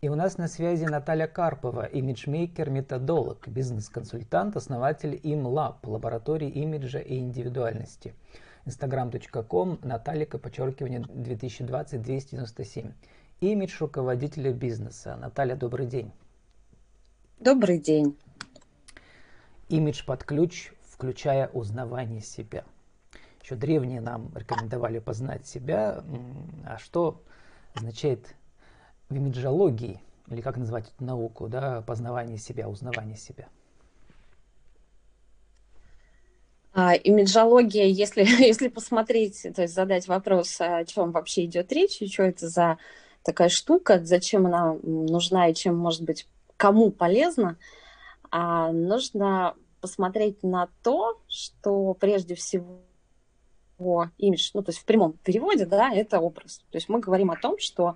И у нас на связи Наталья Карпова, имиджмейкер, методолог, бизнес-консультант, основатель ImLab, лаборатории имиджа и индивидуальности. Instagram.com, Наталька, подчеркивание 2020-297. Имидж руководителя бизнеса. Наталья, добрый день. Добрый день. Имидж под ключ, включая узнавание себя. Еще древние нам рекомендовали познать себя. А что означает в имиджологии, или как назвать эту науку, да, познавание себя, узнавание себя? А, имиджология, если, если посмотреть, то есть задать вопрос, о чем вообще идет речь, и что это за такая штука, зачем она нужна и чем может быть кому полезна, а, нужно посмотреть на то, что прежде всего имидж, ну то есть в прямом переводе, да, это образ. То есть мы говорим о том, что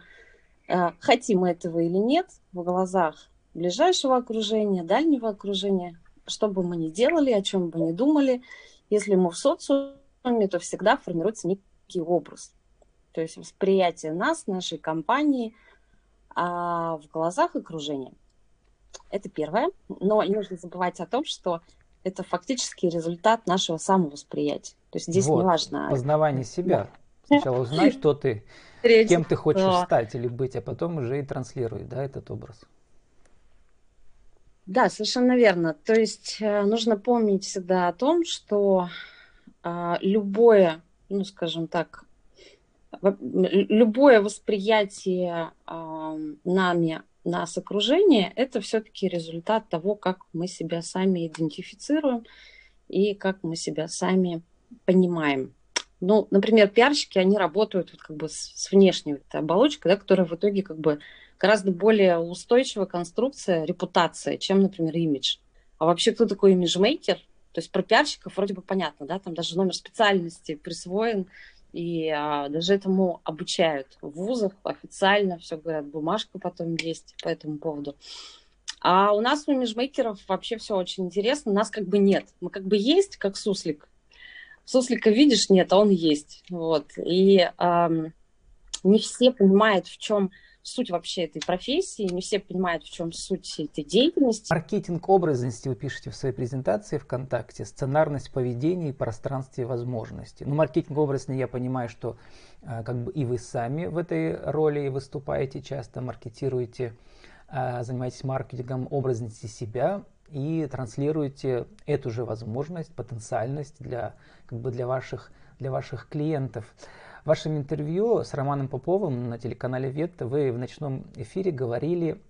хотим мы этого или нет, в глазах ближайшего окружения, дальнего окружения, что бы мы ни делали, о чем бы ни думали, если мы в социуме, то всегда формируется некий образ. То есть восприятие нас, нашей компании а в глазах окружения. Это первое. Но не нужно забывать о том, что это фактически результат нашего самовосприятия. То есть здесь вот, не важно... Познавание себя. Да. Сначала узнай, что ты Третий. кем ты хочешь да. стать или быть, а потом уже и транслируй, да, этот образ. Да, совершенно верно. То есть э, нужно помнить всегда о том, что э, любое, ну, скажем так, любое восприятие э, нами нас окружение, это все-таки результат того, как мы себя сами идентифицируем и как мы себя сами понимаем. Ну, например, пиарщики, они работают вот как бы с, с внешней вот оболочкой, да, которая в итоге как бы гораздо более устойчивая конструкция, репутация, чем, например, имидж. А вообще, кто такой имиджмейкер? То есть про пиарщиков вроде бы понятно, да, там даже номер специальности присвоен, и а, даже этому обучают в вузах официально, все говорят, бумажка потом есть по этому поводу. А у нас у имиджмейкеров вообще все очень интересно, нас как бы нет. Мы как бы есть, как суслик, суслика видишь, нет, а он есть. Вот. И эм, не все понимают, в чем суть вообще этой профессии, не все понимают, в чем суть этой деятельности. Маркетинг образности вы пишете в своей презентации ВКонтакте, сценарность поведения и пространстве возможностей. Ну, маркетинг образности я понимаю, что э, как бы и вы сами в этой роли выступаете часто, маркетируете, э, занимаетесь маркетингом образности себя, и транслируете эту же возможность, потенциальность для, как бы для, ваших, для ваших клиентов. В вашем интервью с Романом Поповым на телеканале Ветта вы в ночном эфире говорили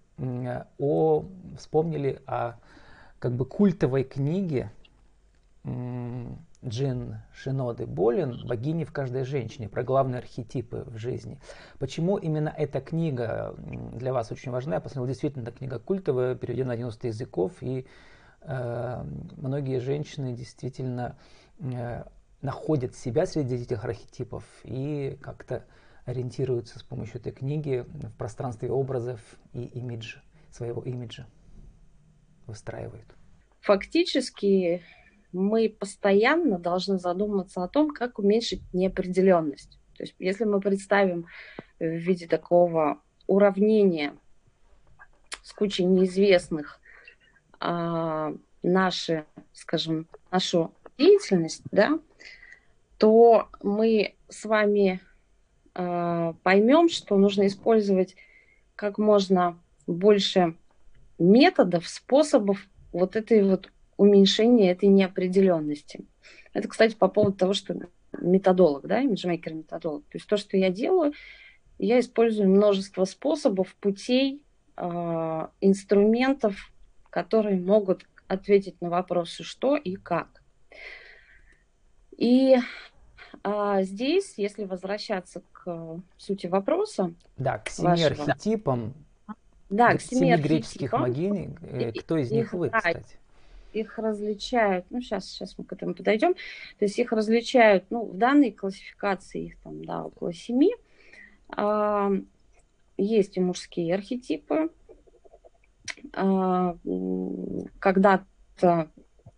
о, вспомнили о как бы культовой книге Джин Шиноды Болин «Богини в каждой женщине», про главные архетипы в жизни. Почему именно эта книга для вас очень важна? Я посмотрел, действительно, эта книга культовая, переведена на 90 языков, и э, многие женщины действительно э, находят себя среди этих архетипов и как-то ориентируются с помощью этой книги в пространстве образов и имиджа, своего имиджа выстраивают. Фактически мы постоянно должны задуматься о том, как уменьшить неопределенность. То есть если мы представим в виде такого уравнения с кучей неизвестных а, наши, скажем, нашу деятельность, да, то мы с вами а, поймем, что нужно использовать как можно больше методов, способов вот этой вот уменьшение этой неопределенности. Это, кстати, по поводу того, что методолог, да, имиджмейкер методолог. То есть то, что я делаю, я использую множество способов, путей, э, инструментов, которые могут ответить на вопросы что и как. И а здесь, если возвращаться к сути вопроса. Да, к семи вашего, архетипам. Да, к семи, семи греческих богинь. Э, кто из них вы, кстати? Их различают, ну, сейчас, сейчас мы к этому подойдем, то есть их различают, ну, в данной классификации их там, да, около семи. А, есть и мужские архетипы. А, когда-то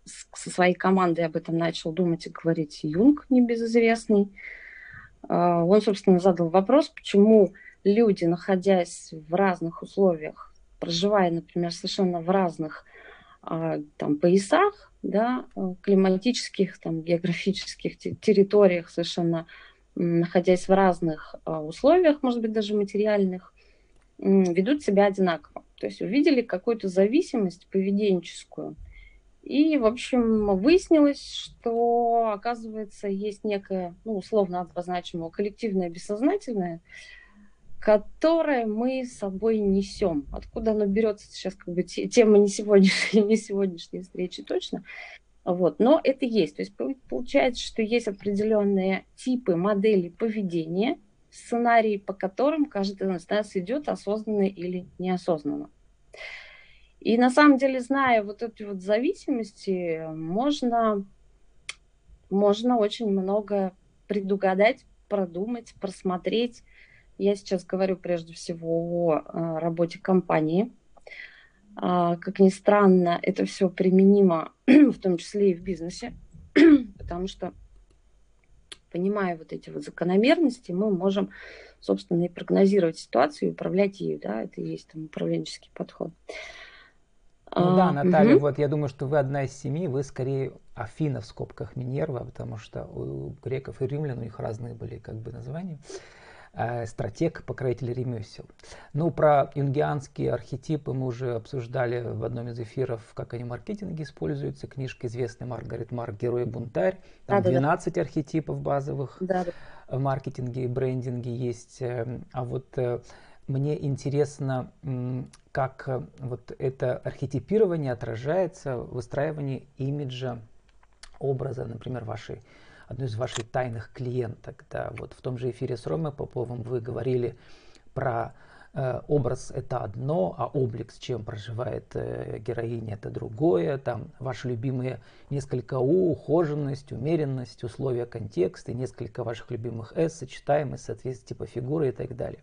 со своей командой об этом начал думать и говорить Юнг, небезызвестный. А, он, собственно, задал вопрос, почему люди, находясь в разных условиях, проживая, например, совершенно в разных там, поясах, да, климатических, там, географических территориях, совершенно находясь в разных а, условиях, может быть, даже материальных, ведут себя одинаково. То есть увидели какую-то зависимость поведенческую. И, в общем, выяснилось, что, оказывается, есть некое, ну, условно обозначимое коллективное бессознательное, которое мы с собой несем. Откуда оно берется, сейчас как бы тема не сегодняшней, не сегодняшней встречи точно. Вот. Но это есть. То есть получается, что есть определенные типы, модели поведения, сценарии, по которым каждый из нас идет осознанно или неосознанно. И на самом деле, зная вот эти вот зависимости, можно, можно очень много предугадать, продумать, просмотреть. Я сейчас говорю прежде всего о э, работе компании. А, как ни странно, это все применимо в том числе и в бизнесе, потому что понимая вот эти вот закономерности, мы можем, собственно, и прогнозировать ситуацию, и управлять ею, да, это и есть там управленческий подход. Ну да, Наталья, угу. вот я думаю, что вы одна из семи, вы скорее Афина в скобках Минерва, потому что у греков и римлян у них разные были как бы названия. Э, стратег, покровитель ремесел. Ну, про юнгианские архетипы мы уже обсуждали в одном из эфиров, как они в маркетинге используются. Книжка известная Маргарет Марк «Герой бунтарь». Там да, 12 да. архетипов базовых да, да. в маркетинге и брендинге есть. Э, а вот э, мне интересно, как вот это архетипирование отражается в выстраивании имиджа, образа, например, вашей, одной из ваших тайных клиенток. Да, вот в том же эфире с Ромой Поповым вы говорили про Э, образ это одно, а облик, с чем проживает э, героиня, это другое. Там ваши любимые несколько У, ухоженность, умеренность, условия контекста, и несколько ваших любимых С, сочетаемость, соответствие типа фигуры и так далее.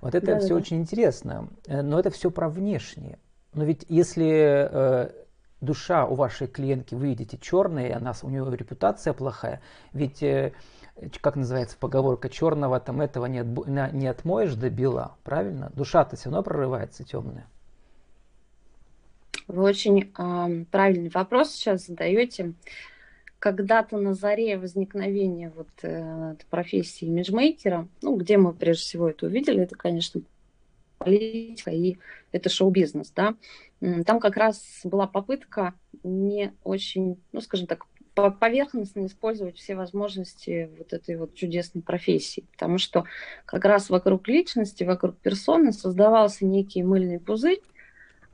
Вот это да, все да. очень интересно, э, но это все про внешнее. Но ведь если э, душа у вашей клиентки, вы видите, черная, и она, у нее репутация плохая, ведь э, как называется поговорка, черного там этого не, от, не отмоешь до бела, правильно? Душа-то все равно прорывается темная. Вы очень э, правильный вопрос сейчас задаете. Когда-то на заре возникновения вот э, профессии имиджмейкера, ну, где мы прежде всего это увидели, это, конечно, политика и это шоу-бизнес, да, там как раз была попытка не очень, ну, скажем так, поверхностно использовать все возможности вот этой вот чудесной профессии. Потому что как раз вокруг личности, вокруг персоны создавался некий мыльный пузырь,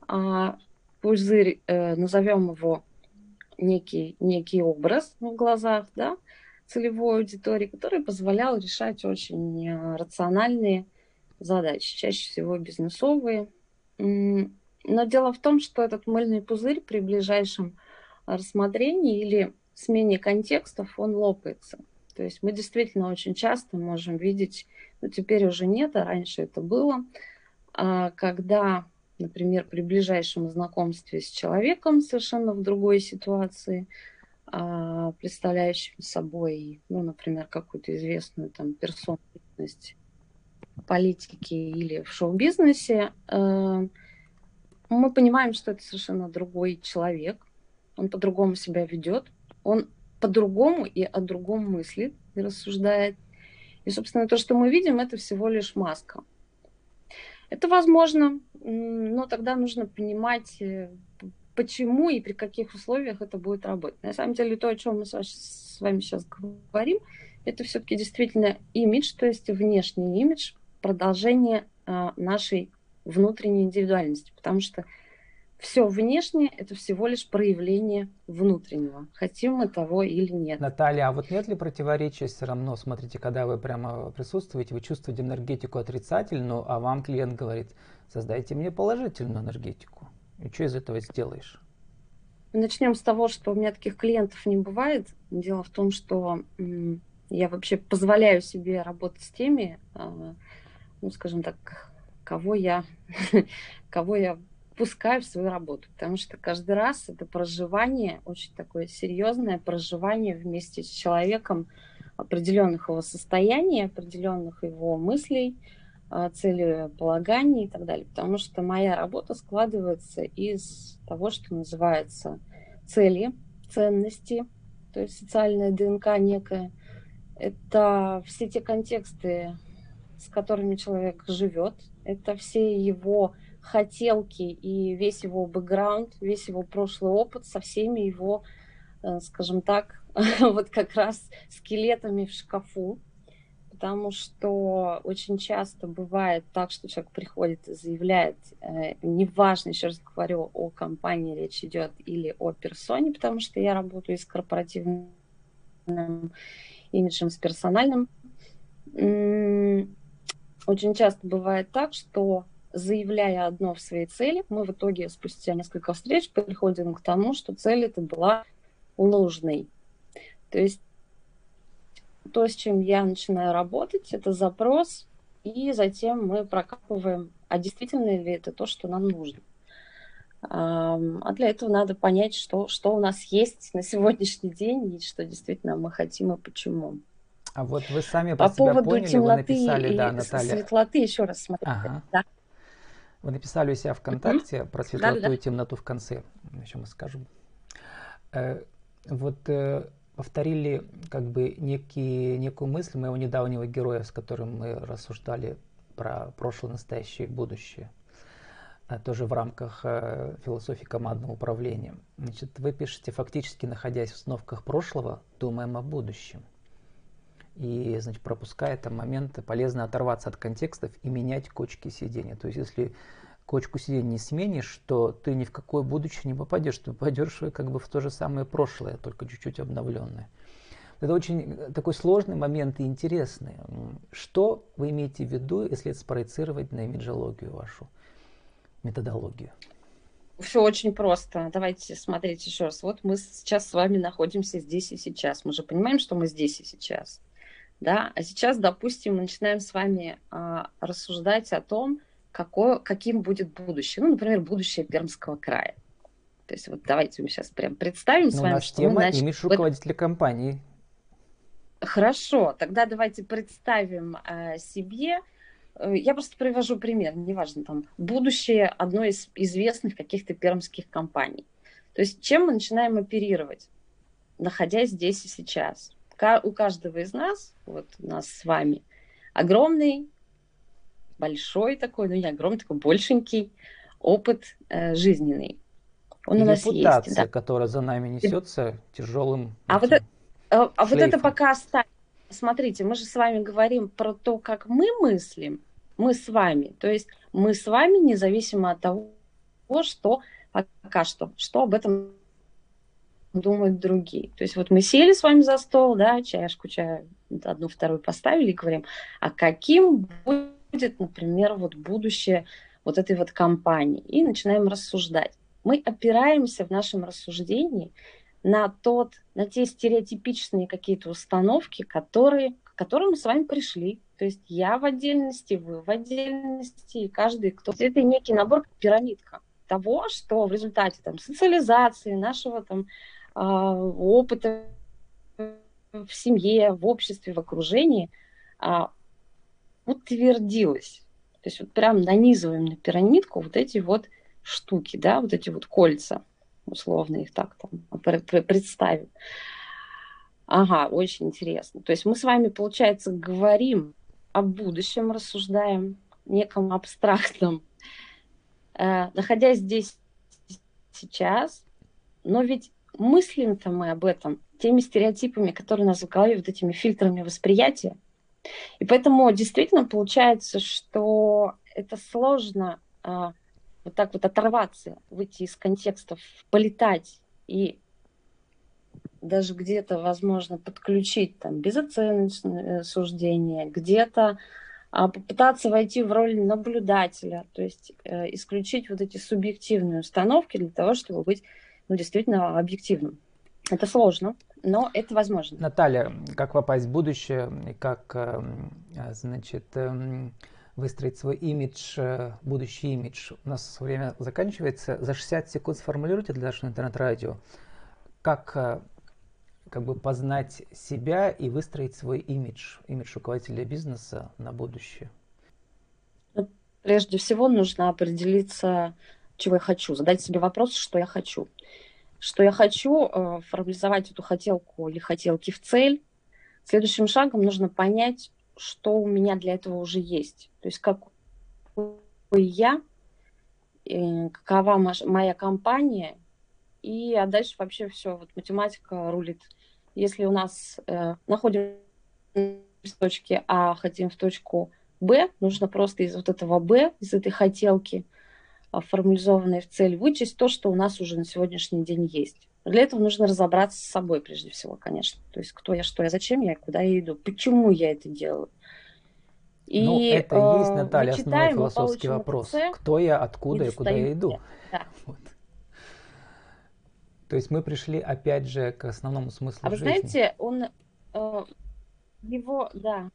а пузырь, э, назовем его некий, некий образ в глазах, да, целевой аудитории, который позволял решать очень э, рациональные задачи, чаще всего бизнесовые. Но дело в том, что этот мыльный пузырь при ближайшем рассмотрении или смене контекстов он лопается. То есть мы действительно очень часто можем видеть, ну теперь уже нет, а раньше это было, а, когда, например, при ближайшем знакомстве с человеком совершенно в другой ситуации, а, представляющим собой, ну, например, какую-то известную там персональность политики или в шоу-бизнесе, а, мы понимаем, что это совершенно другой человек, он по-другому себя ведет, он по-другому и о другом мыслит и рассуждает. И, собственно, то, что мы видим, это всего лишь маска. Это возможно, но тогда нужно понимать, э, почему и при каких условиях это будет работать. На самом деле, то, о чем мы с вами сейчас говорим, это все-таки действительно имидж, то есть внешний имидж, продолжение а, нашей внутренней индивидуальности. Потому что все внешнее – это всего лишь проявление внутреннего, хотим мы того или нет. Наталья, а вот нет ли противоречия все равно? Смотрите, когда вы прямо присутствуете, вы чувствуете энергетику отрицательную, а вам клиент говорит, создайте мне положительную энергетику. И что из этого сделаешь? Начнем с того, что у меня таких клиентов не бывает. Дело в том, что я вообще позволяю себе работать с теми, а, ну, скажем так, кого я, кого я пускаю в свою работу, потому что каждый раз это проживание, очень такое серьезное проживание вместе с человеком определенных его состояний, определенных его мыслей, а, целеполагания и так далее, потому что моя работа складывается из того, что называется цели, ценности, то есть социальная ДНК некая. Это все те контексты, с которыми человек живет, это все его хотелки и весь его бэкграунд, весь его прошлый опыт со всеми его, э, скажем так, вот как раз скелетами в шкафу, потому что очень часто бывает так, что человек приходит и заявляет, э, неважно, еще раз говорю, о компании речь идет или о персоне, потому что я работаю с корпоративным имиджем, с персональным. Очень часто бывает так, что заявляя одно в своей цели, мы в итоге спустя несколько встреч приходим к тому, что цель это была ложной. То есть то, с чем я начинаю работать, это запрос, и затем мы прокапываем, а действительно ли это то, что нам нужно. А для этого надо понять, что, что у нас есть на сегодняшний день и что действительно мы хотим и почему. А вот вы сами по себя поводу поняли, темноты вы написали, и да, Наталья. светлоты, еще раз смотрите. Ага. Да. Вы написали у себя ВКонтакте mm-hmm. про светлоту да, да, и темноту в конце. Еще мы скажем. Э, вот э, повторили как бы некий, некую мысль моего недавнего героя, с которым мы рассуждали про прошлое, настоящее и будущее. А тоже в рамках э, философии командного управления. Значит, вы пишете, фактически находясь в установках прошлого, думаем о будущем. И, значит, пропуская там моменты, полезно оторваться от контекстов и менять кочки сидения. То есть, если кочку сидения не сменишь, то ты ни в какое будущее не попадешь, ты попадешь как бы в то же самое прошлое, только чуть-чуть обновленное. Это очень э, такой сложный момент и интересный. Что вы имеете в виду, если это спроецировать на имиджологию вашу, методологию? Все очень просто. Давайте смотреть еще раз. Вот мы сейчас с вами находимся здесь и сейчас. Мы же понимаем, что мы здесь и сейчас. Да? А сейчас, допустим, мы начинаем с вами а, рассуждать о том, какое, каким будет будущее. Ну, например, будущее Пермского края. То есть вот давайте мы сейчас прям представим Но с ну, вами, что тема мы, значит, имидж руководителя компании. Хорошо, тогда давайте представим э, себе, я просто привожу пример, неважно, там, будущее одной из известных каких-то пермских компаний. То есть чем мы начинаем оперировать, находясь здесь и сейчас? У каждого из нас, вот у нас с вами, огромный большой такой, ну не огромный, такой большенький опыт э, жизненный. Он у нас есть, да. которая за нами несется тяжелым. А вот, это, а, а вот это пока оставим. Смотрите, мы же с вами говорим про то, как мы мыслим, мы с вами. То есть мы с вами независимо от того, что пока что, что об этом думают другие. То есть вот мы сели с вами за стол, да, чашку чая одну, вторую поставили и говорим, а каким будет например, вот будущее вот этой вот компании. И начинаем рассуждать. Мы опираемся в нашем рассуждении на, тот, на те стереотипичные какие-то установки, которые, к которым мы с вами пришли. То есть я в отдельности, вы в отдельности, и каждый, кто... Это некий набор, пирамидка того, что в результате там, социализации, нашего там, опыта в семье, в обществе, в окружении, а, утвердилось. То есть вот прям нанизываем на пирамидку вот эти вот штуки, да, вот эти вот кольца, условно их так там представим. Ага, очень интересно. То есть мы с вами, получается, говорим о будущем, рассуждаем, неком абстрактном, э, находясь здесь сейчас, но ведь мыслим-то мы об этом теми стереотипами, которые у нас в голове, вот этими фильтрами восприятия, и поэтому действительно получается, что это сложно а, вот так вот оторваться, выйти из контекстов, полетать и даже где-то, возможно, подключить там безоценочное э, суждение, где-то а, попытаться войти в роль наблюдателя, то есть э, исключить вот эти субъективные установки для того, чтобы быть ну, действительно объективным. Это сложно, но это возможно. Наталья, как попасть в будущее как, эм, значит, эм, выстроить свой имидж, э, будущий имидж. У нас время заканчивается. За 60 секунд сформулируйте для нашего интернет-радио, как, э, как бы познать себя и выстроить свой имидж, имидж руководителя бизнеса на будущее. Прежде всего нужно определиться, чего я хочу, задать себе вопрос, что я хочу. Что я хочу, э, формализовать эту хотелку или хотелки в цель. Следующим шагом нужно понять, что у меня для этого уже есть. То есть какой я, э, какова моя компания, и а дальше вообще все, вот математика рулит. Если у нас э, находим в точке А, хотим в точку Б, нужно просто из вот этого Б, из этой хотелки, а, формализованной в цель, вычесть то, что у нас уже на сегодняшний день есть. Для этого нужно разобраться с собой прежде всего, конечно. То есть кто я, что я, зачем я, куда я иду, почему я это делаю. И, ну, это и есть, Наталья, основной философский вопрос. С, кто я, откуда и, куда я иду. Да. Вот. То есть мы пришли опять же к основному смыслу а жизни. А вы знаете, он э, его, да,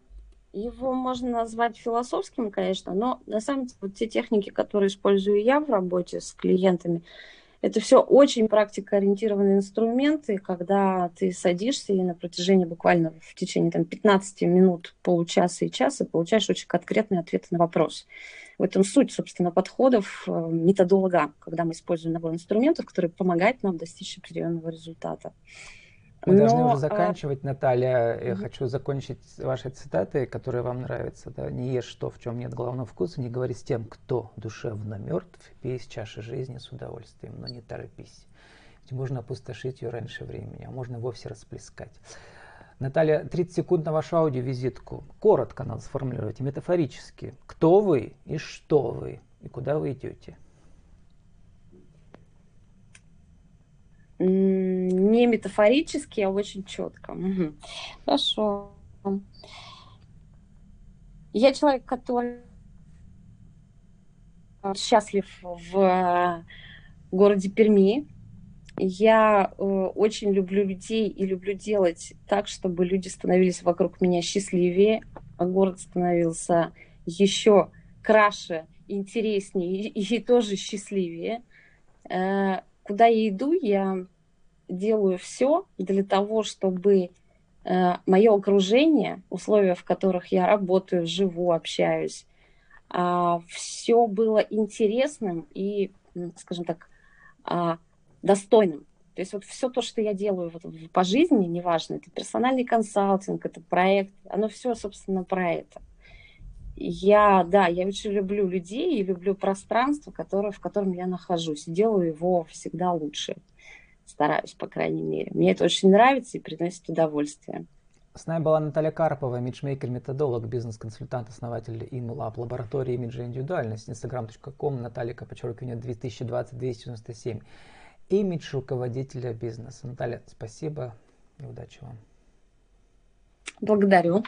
его можно назвать философским, конечно, но на самом деле вот те техники, которые использую я в работе с клиентами, это все очень практикоориентированные инструменты, когда ты садишься и на протяжении буквально в течение там, 15 минут, получаса и часа получаешь очень конкретные ответы на вопрос. В этом суть, собственно, подходов э, методолога, когда мы используем набор инструментов, которые помогают нам достичь определенного результата. Мы Но, должны уже а, заканчивать, Наталья. Я хочу закончить вашей цитатой, которая вам нравится. Да? Не ешь то, в чем нет главного вкуса, не говори с тем, кто душевно мертв, пей из чаши жизни с удовольствием, но не торопись. Ведь можно опустошить ее раньше времени, а можно вовсе расплескать. Наталья, 30 секунд на вашу аудиовизитку. Коротко надо сформулировать, метафорически. Кто вы и что вы, и куда вы идете? Не метафорически, а очень четко. Угу. Хорошо. Я человек, который счастлив в городе Перми. Я э, очень люблю людей и люблю делать так, чтобы люди становились вокруг меня счастливее, а город становился еще краше, интереснее и, и тоже счастливее. Э, куда я иду, я делаю все для того, чтобы э, мое окружение, условия, в которых я работаю, живу, общаюсь, э, все было интересным и, скажем так, э, достойным. То есть вот все то, что я делаю вот по жизни, неважно, это персональный консалтинг, это проект, оно все, собственно, про это я, да, я очень люблю людей и люблю пространство, которое, в котором я нахожусь. Делаю его всегда лучше. Стараюсь, по крайней мере. Мне это очень нравится и приносит удовольствие. С нами была Наталья Карпова, имиджмейкер, методолог, бизнес-консультант, основатель InLab, лаборатории имиджа индивидуальность, instagram.com, Наталья, подчеркивание 2020-297. Имидж руководителя бизнеса. Наталья, спасибо и удачи вам. Благодарю.